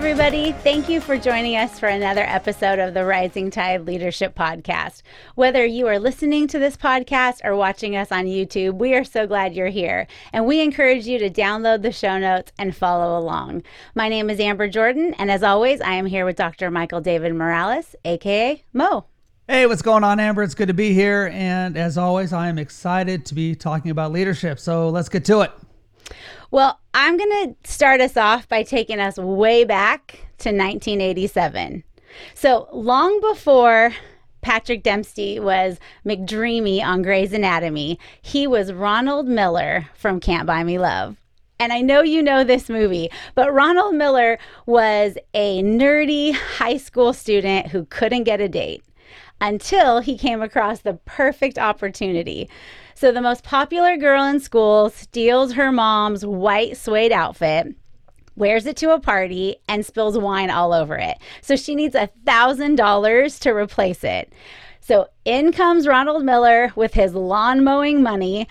Everybody. Thank you for joining us for another episode of the Rising Tide Leadership Podcast. Whether you are listening to this podcast or watching us on YouTube, we are so glad you're here. And we encourage you to download the show notes and follow along. My name is Amber Jordan. And as always, I am here with Dr. Michael David Morales, AKA Mo. Hey, what's going on, Amber? It's good to be here. And as always, I am excited to be talking about leadership. So let's get to it. Well, I'm going to start us off by taking us way back to 1987. So, long before Patrick Dempsey was McDreamy on Grey's Anatomy, he was Ronald Miller from Can't Buy Me Love. And I know you know this movie, but Ronald Miller was a nerdy high school student who couldn't get a date until he came across the perfect opportunity. So the most popular girl in school steals her mom's white suede outfit wears it to a party and spills wine all over it. So she needs a thousand dollars to replace it. So in comes Ronald Miller with his lawn mowing money,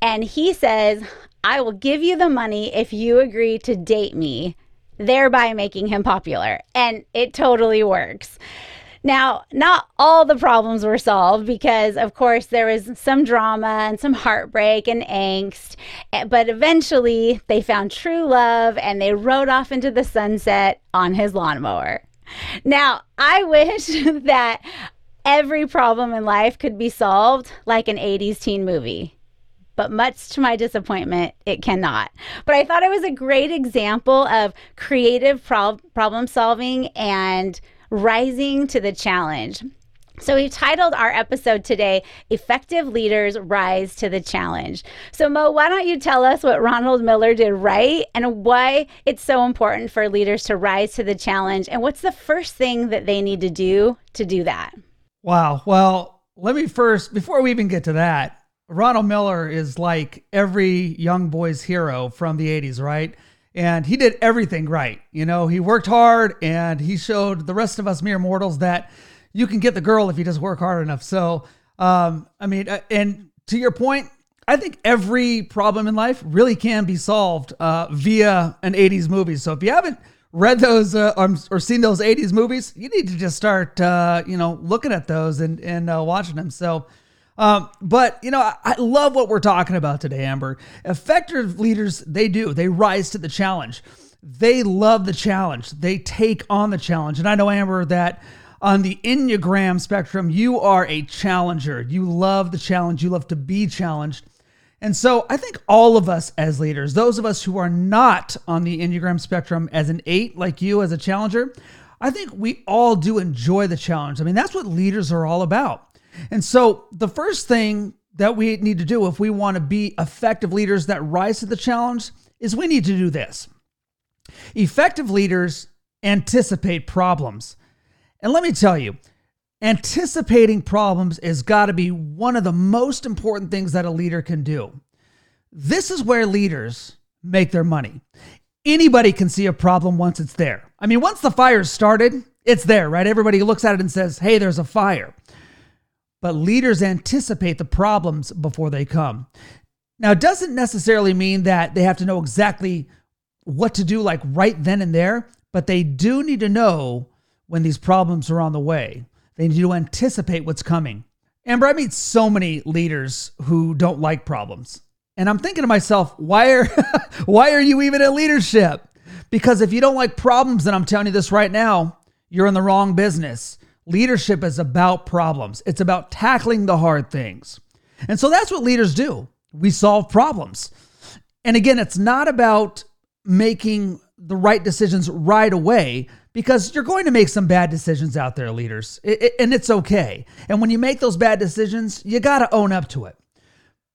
and he says, I will give you the money if you agree to date me, thereby making him popular. And it totally works. Now, not all the problems were solved because, of course, there was some drama and some heartbreak and angst. Eh, but eventually, they found true love and they rode off into the sunset on his lawnmower. Now, I wish that every problem in life could be solved like an 80s teen movie but much to my disappointment, it cannot. But I thought it was a great example of creative pro- problem solving and rising to the challenge. So, we've titled our episode today, Effective Leaders Rise to the Challenge. So, Mo, why don't you tell us what Ronald Miller did right and why it's so important for leaders to rise to the challenge? And what's the first thing that they need to do to do that? Wow. Well, let me first, before we even get to that, Ronald Miller is like every young boy's hero from the 80s, right? And he did everything right. You know, he worked hard and he showed the rest of us mere mortals that you can get the girl if you just work hard enough. So, um, I mean, uh, and to your point, I think every problem in life really can be solved uh, via an 80s movie. So if you haven't read those uh, or, or, seen those 80s movies, you need to just start, uh, you know, looking at those and, and uh, watching them. So, um, but you know, I, I love what we're talking about today, Amber. Effective leaders, they do. They rise to the challenge. They love the challenge. They take on the challenge. And I know, Amber, that on the Enneagram spectrum, you are a challenger. You love the challenge. You love to be challenged. And so I think all of us as leaders, those of us who are not on the Enneagram spectrum as an eight, like you as a challenger, I think we all do enjoy the challenge. I mean, that's what leaders are all about. And so the first thing that we need to do if we want to be effective leaders that rise to the challenge is we need to do this. Effective leaders anticipate problems. And let me tell you, anticipating problems has got to be one of the most important things that a leader can do. This is where leaders make their money. Anybody can see a problem once it's there. I mean, once the fire's started, it's there, right? Everybody looks at it and says, hey, there's a fire but leaders anticipate the problems before they come. Now, it doesn't necessarily mean that they have to know exactly what to do, like right then and there, but they do need to know when these problems are on the way. They need to anticipate what's coming. Amber, I meet so many leaders who don't like problems. And I'm thinking to myself, why are why are you even in leadership? Because if you don't like problems, then I'm telling you this right now, you're in the wrong business. Leadership is about problems, it's about tackling the hard things. And so that's what leaders do. We solve problems. And again, it's not about making the right decisions right away because you're going to make some bad decisions out there, leaders, and it's okay. And when you make those bad decisions, you got to own up to it.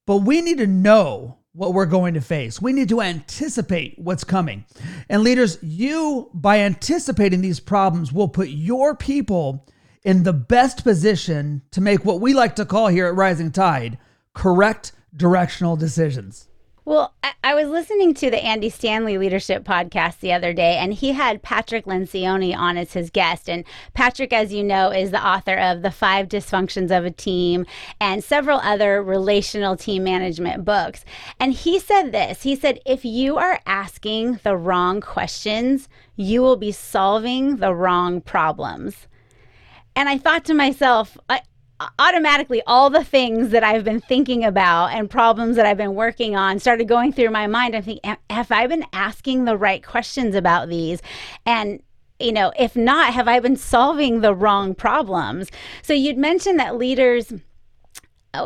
But we need to know what we're going to face. We need to anticipate what's coming. And leaders, you, by anticipating these problems, will put your people in the best position to make what we like to call here at Rising Tide correct directional decisions. Well, I, I, was listening to the Andy Stanley Leadership podcast the other day, and he had Patrick Lencioni on as his guest. And Patrick, as you know, is the author of The Five Dysfunctions of a Team and several other relational team management books. And he said this he said, if you are asking the wrong questions, you will be solving the wrong problems. And I thought to myself, I, automatically all the things that I've been thinking about and problems that I've been working on started going through my mind. I'm thinking, have I been asking the right questions about these? And you know, if not, have I been solving the wrong problems? So you'd mentioned that leaders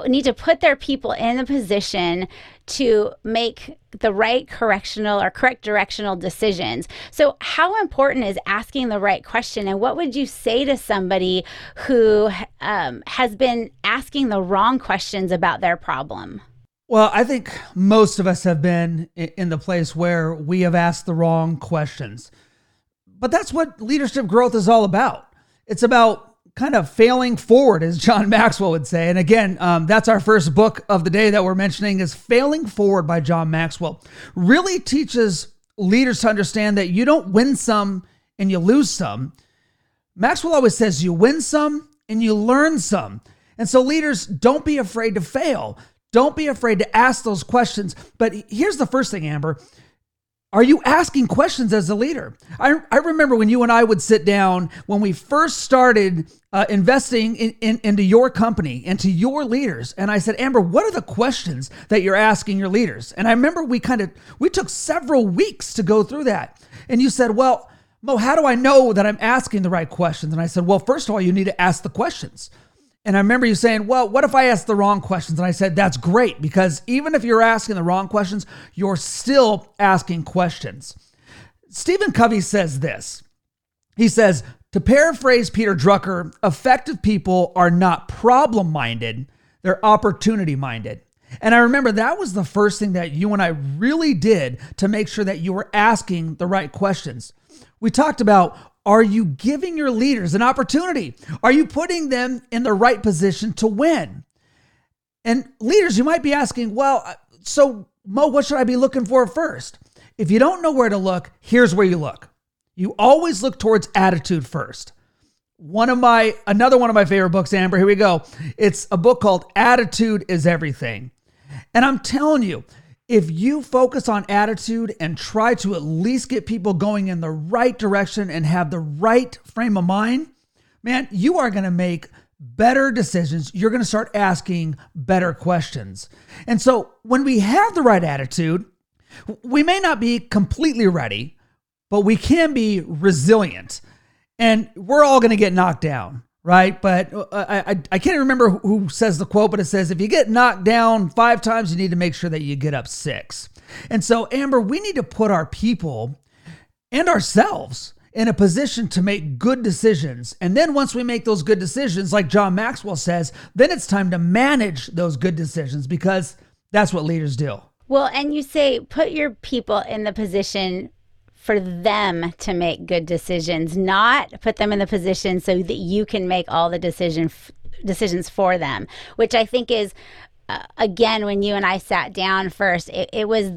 need to put their people in the position to make the right correctional or correct directional decisions. So, how important is asking the right question? And what would you say to somebody who um, has been asking the wrong questions about their problem? Well, I think most of us have been in the place where we have asked the wrong questions. But that's what leadership growth is all about. It's about kind of failing forward, as John Maxwell would say. And again, um, that's our first book of the day that we're mentioning is Failing Forward by John Maxwell. Really teaches leaders to understand that you don't win some and you lose some. Maxwell always says you win some and you learn some. And so, leaders, don't be afraid to fail. Don't be afraid to ask those questions. But here's the first thing, Amber are you asking questions as a leader? I, I remember when you and I would sit down when we first started uh, investing in, in, into your company and to your leaders. And I said, Amber, what are the questions that you're asking your leaders? And I remember we kind of, we took several weeks to go through that. And you said, well, Mo, how do I know that I'm asking the right questions? And I said, well, first of all, you need to ask the questions. And I remember you saying, Well, what if I ask the wrong questions? And I said, That's great because even if you're asking the wrong questions, you're still asking questions. Stephen Covey says this He says, To paraphrase Peter Drucker, effective people are not problem minded, they're opportunity minded. And I remember that was the first thing that you and I really did to make sure that you were asking the right questions. We talked about are you giving your leaders an opportunity? Are you putting them in the right position to win? And leaders, you might be asking, well, uh, so Mo, what should I be looking for first? If you don't know where to look, here's where you look. You always look towards attitude first. One of my, another one of my favorite books, Amber, here we go. It's a book called Attitude is Everything. And I'm telling you, if you focus on attitude and try to at least get people going in the right direction and have the right frame of mind, man, you are going to make better decisions. You're going to start asking better questions. And so when we have the right attitude, we may not be completely ready, but we can be resilient. And we're all going to get knocked down right? But uh, I, I, I can't remember who says the quote, but it says if you get knocked down five times, you need to make sure that you get up six. And so, Amber, we need to put our people and ourselves in a position to make good decisions. And then once we make those good decisions, like John Maxwell says, then it's time to manage those good decisions because that's what leaders do. Well, and you say put your people in the position for them to make good decisions, not put them in the position so that you can make all the decision f- decisions for them, which I think is uh, again when you and I sat down first, it, it was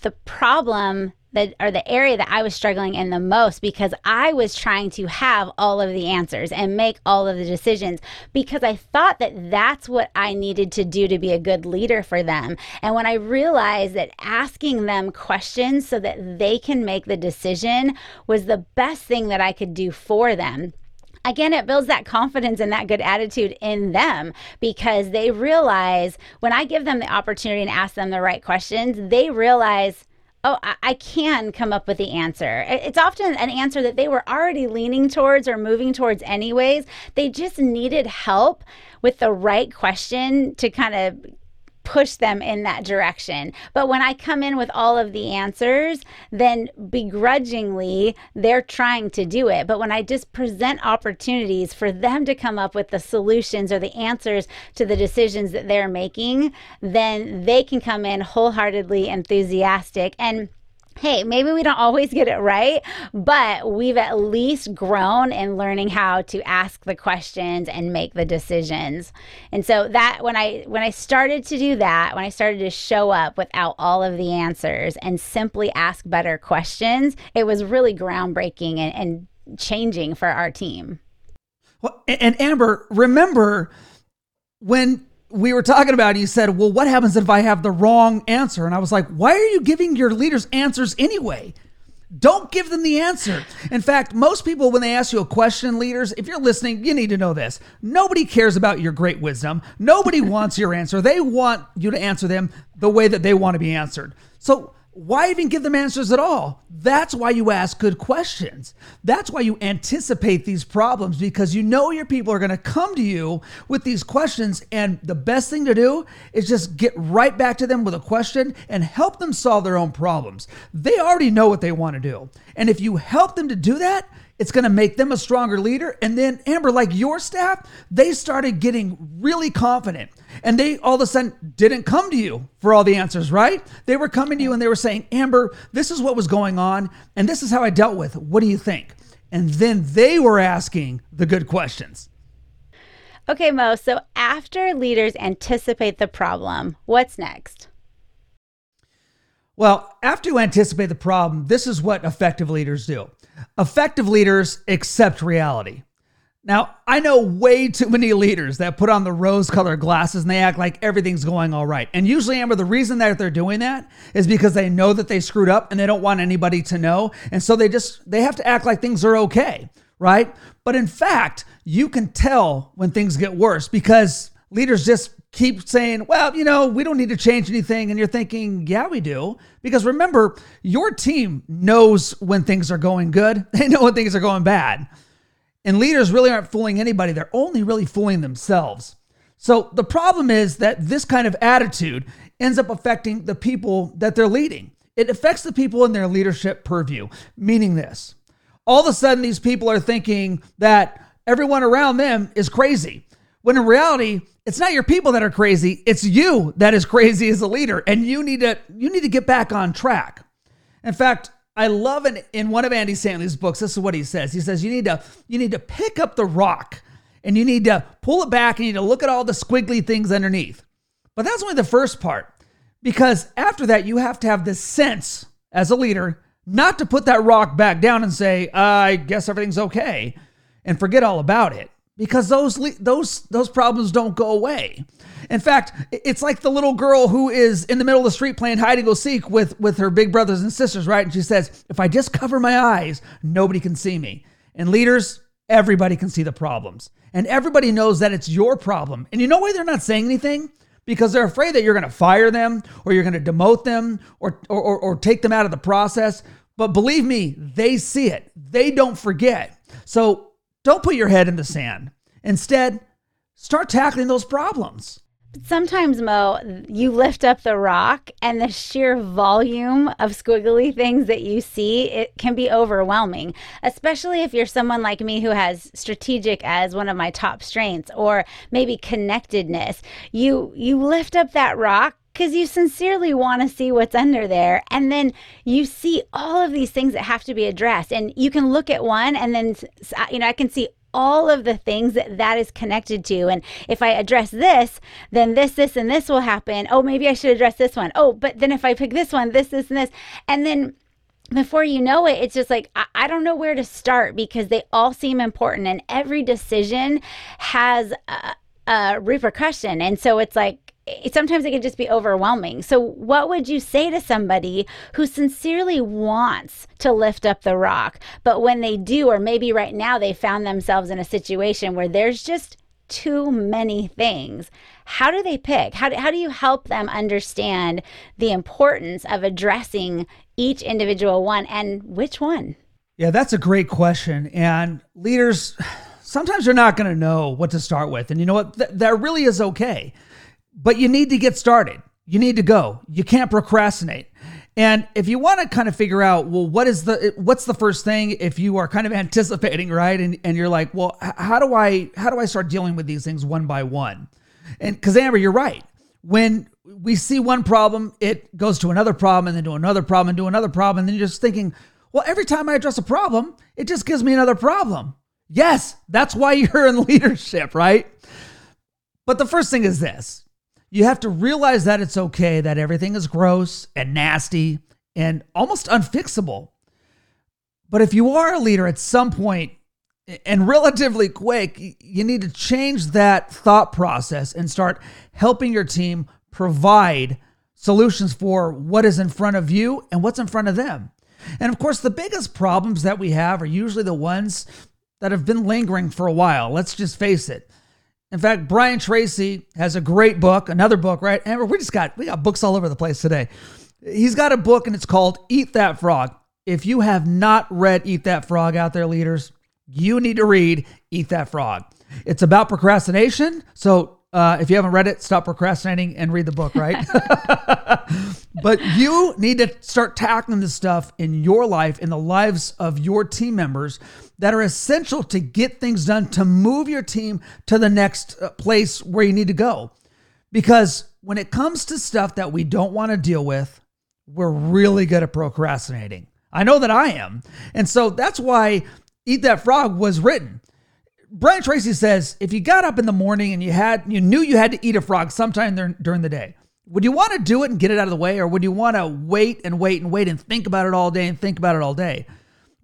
the problem that or the area that I was struggling in the most because I was trying to have all of the answers and make all of the decisions because I thought that that's what I needed to do to be a good leader for them. And when I realized that asking them questions so that they can make the decision was the best thing that I could do for them again, it builds that confidence and that good attitude in them because they realize when I give them the opportunity and ask them the right questions, they realize oh, I, I can come up with the answer. It's often an answer that they were already leaning towards or moving towards, anyways. They just needed help with the right question to kind of push them in that direction. But when I come in with all of the answers, then begrudgingly they're trying to do it. But when I just present opportunities for them to come up with the solutions or the answers to the decisions that they're making, then they can come in wholeheartedly enthusiastic and hey, maybe we don't always get it right, but we've at least grown in learning how to ask the questions and make the decisions. And so that when I when I started to do that, when I started to show up without all of the answers and simply ask better questions, it was really groundbreaking and, and changing for our team. Well, and Amber, remember when we were talking about it, you said, Well, what happens if I have the wrong answer? And I was like, Why are you giving your leaders answers anyway? Don't give them the answer. In fact, most people, when they ask you a question, leaders, if you're listening, you need to know this. Nobody cares about your great wisdom. Nobody wants your answer. They want you to answer them the way that they want to be answered. So why even give them answers at all? That's why you ask good questions. That's why you anticipate these problems because you know your people are going to come to you with these questions. And the best thing to do is just get right back to them with a question and help them solve their own problems. They already know what they want to do. And if you help them to do that, it's going to make them a stronger leader. And then, Amber, like your staff, they started getting really confident. And they all of a sudden didn't come to you for all the answers, right? They were coming to you and they were saying, Amber, this is what was going on. And this is how I dealt with. What do you think? And then they were asking the good questions. Okay, Mo. So after leaders anticipate the problem, what's next? Well, after you anticipate the problem, this is what effective leaders do. Effective leaders accept reality. Now, I know way too many leaders that put on the rose colored glasses and they act like everything's going all right. And usually, Amber, the reason that they're doing that is because they know that they screwed up and they don't want anybody to know. And so they just, they have to act like things are okay, right? But in fact, you can tell when things get worse because leaders just keep saying, well, you know, we don't need to change anything. And you're thinking, yeah, we do. Because remember, your team knows when things are going good, they know when things are going bad. And leaders really aren't fooling anybody, they're only really fooling themselves. So the problem is that this kind of attitude ends up affecting the people that they're leading. It affects the people in their leadership purview, meaning this. All of a sudden, these people are thinking that everyone around them is crazy. When in reality, it's not your people that are crazy, it's you that is crazy as a leader and you need to you need to get back on track. In fact, I love in, in one of Andy Stanley's books, this is what he says. He says you need to you need to pick up the rock and you need to pull it back and you need to look at all the squiggly things underneath. But that's only the first part. Because after that, you have to have this sense as a leader not to put that rock back down and say, I guess everything's okay, and forget all about it because those those those problems don't go away. In fact, it's like the little girl who is in the middle of the street playing hide and go seek with with her big brothers and sisters, right? And she says, "If I just cover my eyes, nobody can see me." And leaders, everybody can see the problems. And everybody knows that it's your problem. And you know why they're not saying anything? Because they're afraid that you're going to fire them or you're going to demote them or, or, or, or take them out of the process. But believe me, they see it. They don't forget. So don't put your head in the sand. Instead, start tackling those problems. Sometimes, Mo, you lift up the rock and the sheer volume of squiggly things that you see, it can be overwhelming, especially if you're someone like me who has strategic as one of my top strengths or maybe connectedness. You you lift up that rock because you sincerely want to see what's under there. And then you see all of these things that have to be addressed. And you can look at one and then, you know, I can see all of the things that that is connected to. And if I address this, then this, this, and this will happen. Oh, maybe I should address this one. Oh, but then if I pick this one, this, this, and this. And then before you know it, it's just like, I, I, don't know where to start because they all seem important and every decision has a, a repercussion. And so it's like, sometimes it can just be overwhelming. So, what would you say to somebody who sincerely wants to lift up the rock, but when they do, or maybe right now they found themselves in a situation where there's just too many things? How do they pick? How do, how do you help them understand the importance of addressing each individual one and which one? Yeah, that's a great question. And leaders, sometimes they're not going to know what to start with. And you know what? Th- that really is okay but you need to get started. You need to go. You can't procrastinate. And if you want to kind of figure out, well, what is the what's the first thing if you are kind of anticipating, right? And and you're like, well, how do I how do I start dealing with these things one by one? And because Amber, you're right. When we see one problem, it goes to another problem, and then to another problem, and to another problem, and then you're just thinking, well, every time I address a problem, it just gives me another problem. Yes, that's why you're in leadership, right? But the first thing is this you have to realize that it's okay that everything is gross and nasty and almost unfixable. But if you are a leader at some point and relatively quick, you need to change that thought process and start helping your team provide solutions for what is in front of you and what's in front of them. And of course, the biggest problems that we have are usually the ones that have been lingering for a while. Let's just face it. In fact, Brian Tracy has a great book, another book, right? And we just got we got books all over the place today. He's got a book and it's called Eat That Frog. If you have not read Eat That Frog out there, leaders, you need to read Eat That Frog. It's about procrastination. So uh, if you haven't read it, stop procrastinating and read the book, right? but you need to start tackling this stuff in your life, in the lives of your team members that are essential to get things done to move your team to the next uh, place where you need to go. Because when it comes to stuff that we don't want to deal with, we're really good at procrastinating. I know that I am. And so that's why Eat That Frog was written. Brian Tracy says if you got up in the morning and you had you knew you had to eat a frog sometime during the day, would you want to do it and get it out of the way or would you want to wait and wait and wait and think about it all day and think about it all day?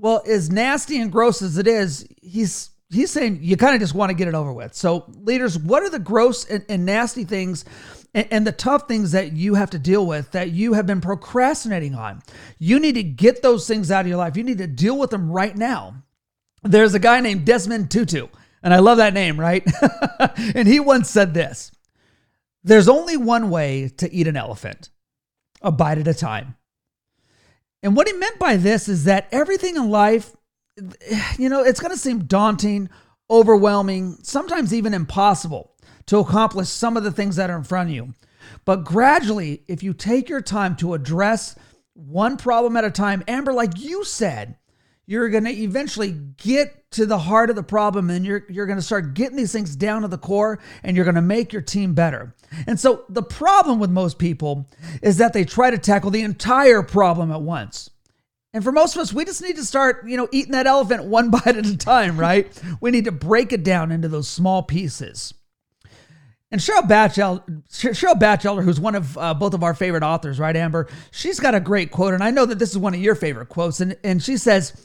Well, as nasty and gross as it is, he's he's saying you kind of just want to get it over with. So, leaders, what are the gross and, and nasty things and, and, the tough things that you have to deal with that you have been procrastinating on? You need to get those things out of your life. You need to deal with them right now. There's a guy named Desmond Tutu, and I love that name, right? and he once said this There's only one way to eat an elephant a bite at a time. And what he meant by this is that everything in life, you know, it's going to seem daunting, overwhelming, sometimes even impossible to accomplish some of the things that are in front of you. But gradually, if you take your time to address one problem at a time, Amber, like you said, you're going to eventually get to the heart of the problem and you're, you're going to start getting these things down to the core and you're going to make your team better. And so the problem with most people is that they try to tackle the entire problem at once. And for most of us, we just need to start, you know, eating that elephant one bite at a time, right? we need to break it down into those small pieces. And Cheryl Bachelder, Cheryl Bachelder, who's one of uh, both of our favorite authors, right, Amber? She's got a great quote, and I know that this is one of your favorite quotes. And, and she says,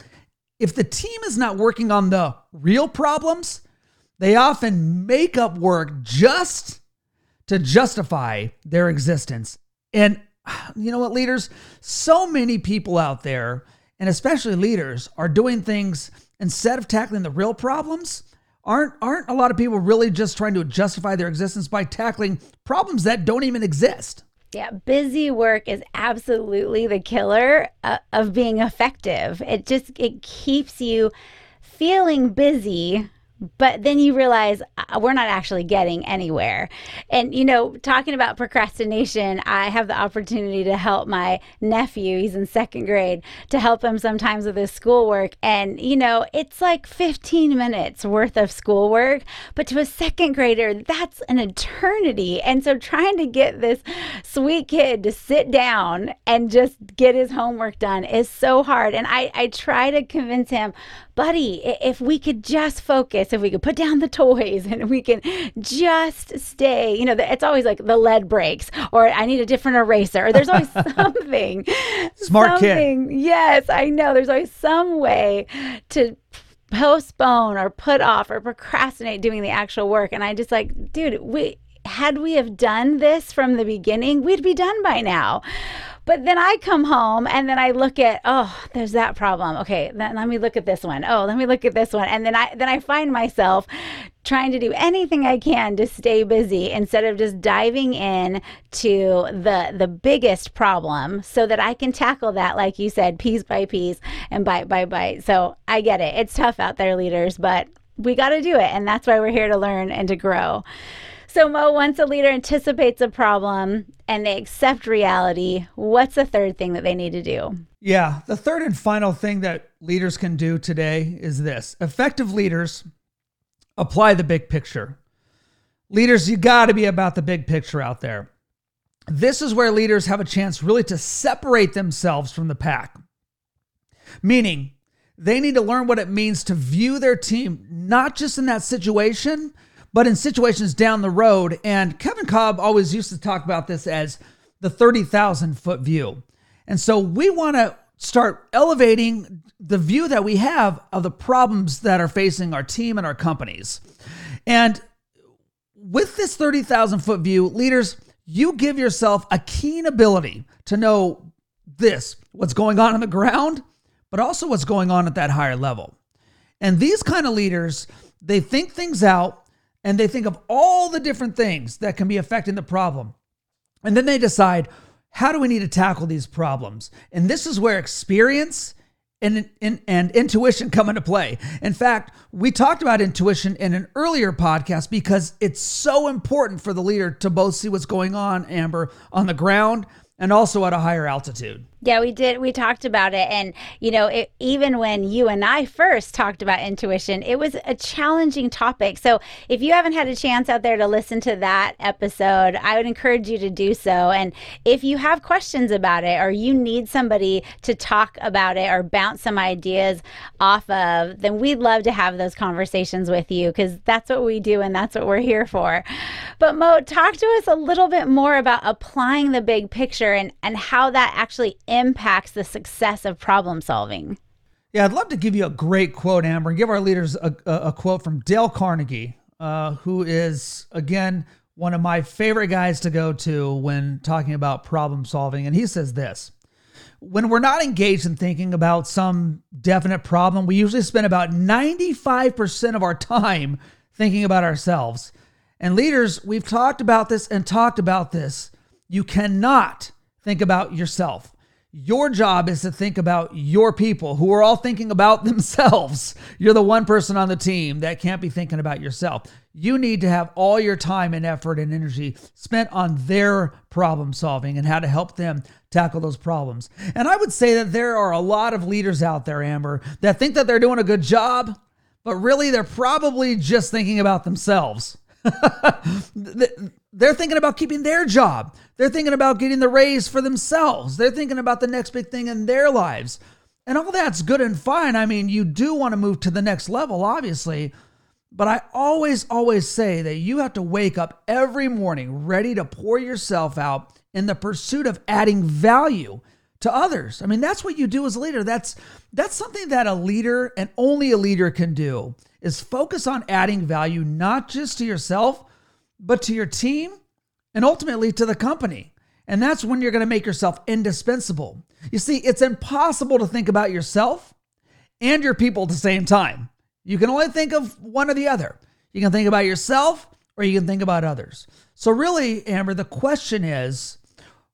if the team is not working on the real problems, they often make up work just to justify their existence. And you know what, leaders? So many people out there, and especially leaders, are doing things instead of tackling the real problems. Aren't aren't a lot of people really just trying to justify their existence by tackling problems that don't even exist? Yeah, busy work is absolutely the killer uh, of being effective. It just it keeps you feeling busy but then you realize uh, we're not actually getting anywhere. And, you know, talking about procrastination, I have the opportunity to help my nephew, he's in second grade, to help him sometimes with his schoolwork. And, you know, it's like 15 minutes worth of schoolwork, but to a second grader, that's an eternity. And so trying to get this sweet kid to sit down and just get his homework done is so hard. And I, I try to convince him, buddy, if we could just focus, if we could put down the toys and we can just stay, you know, it's always like the lead breaks or I need a different eraser or there's always something. Smart something. kid. Yes, I know. There's always some way to postpone or put off or procrastinate doing the actual work. And I just like, dude, we had we have done this from the beginning, we'd be done by now. But then I come home and then I look at, oh, there's that problem. Okay, then let me look at this one. Oh, let me look at this one. And then I then I find myself trying to do anything I can to stay busy instead of just diving in to the the biggest problem so that I can tackle that like you said piece by piece and bite by bite. So I get it. It's tough out there leaders, but we got to do it and that's why we're here to learn and to grow. So, Mo, once a leader anticipates a problem and they accept reality, what's the third thing that they need to do? Yeah, the third and final thing that leaders can do today is this effective leaders apply the big picture. Leaders, you got to be about the big picture out there. this is where leaders have a chance really to separate themselves from the pack. Meaning, they need to learn what it means to view their team, not just in that situation, but in situations down the road. And Kevin Cobb always used to talk about this as the 30,000 foot view. And so we want to start elevating the view that we have of the problems that are facing our team and our companies. And with this 30,000 foot view, leaders, you give yourself a keen ability to know this what's going on on the ground, but also what's going on at that higher level. And these kind of leaders, they think things out and they think of all the different things that can be affecting the problem. And then they decide, how do we need to tackle these problems? And this is where experience and, and, and intuition come into play. In fact, we talked about intuition in an earlier podcast because it's so important for the leader to both see what's going on, Amber, on the ground and also at a higher altitude. Yeah, we did. We talked about it. And, you know, it, even when you and I first talked about intuition, it was a challenging topic. So if you haven't had a chance out there to listen to that episode, I would encourage you to do so. And if you have questions about it or you need somebody to talk about it or bounce some ideas off of, then we'd love to have those conversations with you because that's what we do and that's what we're here for. But Mo, talk to us a little bit more about applying the big picture and, and how that actually impacts the success of problem solving. Yeah, I'd love to give you a great quote, Amber, and give our leaders a, a, quote from Dale Carnegie, uh, who is, again, one of my favorite guys to go to when talking about problem solving. And he says this When we're not engaged in thinking about some definite problem, we usually spend about 95% of our time thinking about ourselves. And leaders, we've talked about this and talked about this. You cannot think about yourself. Your job is to think about your people who are all thinking about themselves. You're the one person on the team that can't be thinking about yourself. You need to have all your time and effort and energy spent on their problem solving and how to help them tackle those problems. And I would say that there are a lot of leaders out there, Amber, that think that they're doing a good job, but really they're probably just thinking about themselves. They're thinking about keeping their job. They're thinking about getting the raise for themselves. They're thinking about the next big thing in their lives. And all that's good and fine. I mean, you do want to move to the next level, obviously. But I always, always say that you have to wake up every morning ready to pour yourself out in the pursuit of adding value to others. I mean, that's what you do as a leader. That's that's something that a leader and only a leader can do is focus on adding value not just to yourself, but to your team and ultimately to the company. And that's when you're going to make yourself indispensable. You see, it's impossible to think about yourself and your people at the same time. You can only think of one or the other. You can think about yourself or you can think about others. So, really, Amber, the question is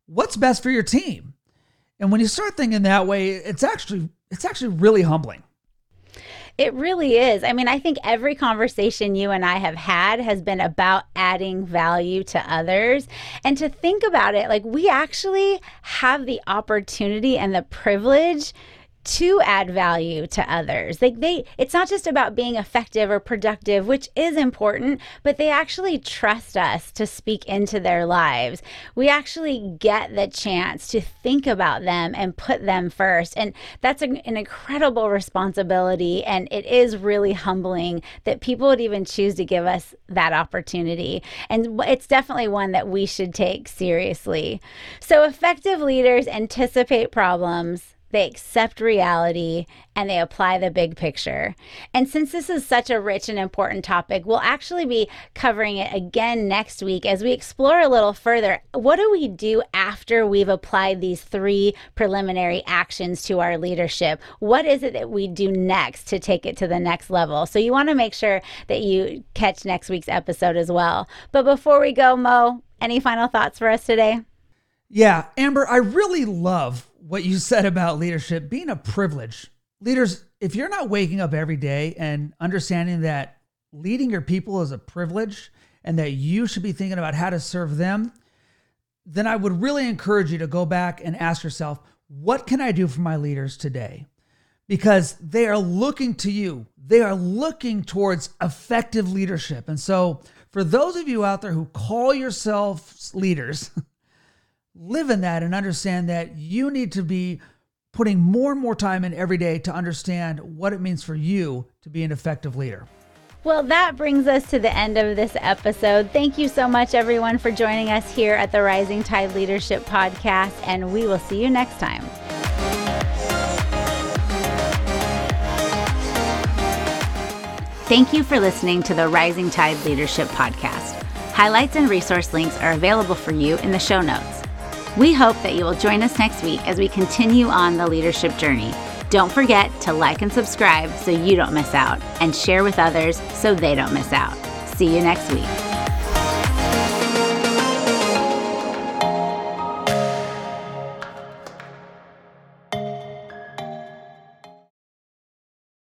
what's best for your team? And when you start thinking that way, it's actually it's actually really humbling. It really is. I mean, I think every conversation you and I have had has been about adding value to others. And to think about it, like we actually have the opportunity and the privilege to add value to others. Like they it's not just about being effective or productive, which is important, but they actually trust us to speak into their lives. We actually get the chance to think about them and put them first. And that's an, an incredible responsibility and it is really humbling that people would even choose to give us that opportunity. And it's definitely one that we should take seriously. So effective leaders anticipate problems they accept reality, and they apply the big picture. And since this is such a rich and important topic, we'll actually be covering it again next week as we explore a little further. What do we do after we've applied these three preliminary actions to our leadership? What is it that we do next to take it to the next level? So you want to make sure that you catch next week's episode as well. But before we go, Mo, any final thoughts for us today? Yeah, Amber, I really love what you said about leadership being a privilege. Leaders, if you're not waking up every day and understanding that leading your people is a privilege and that you should be thinking about how to serve them, then I would really encourage you to go back and ask yourself, what can I do for my leaders today? Because they are looking to you. They are looking towards effective leadership. And so, for those of you out there who call yourselves leaders, live in that and understand that you need to be putting more and more time in every day to understand what it means for you to be an effective leader. Well, that brings us to the end of this episode. Thank you so much, everyone, for joining us here at the Rising Tide Leadership Podcast, and we will see you next time. Thank you for listening to the Rising Tide Leadership Podcast. Highlights and resource links are available for you in the show notes. We hope that you will join us next week as we continue on the leadership journey. Don't forget to like and subscribe so you don't miss out, and share with others so they don't miss out. See you next week.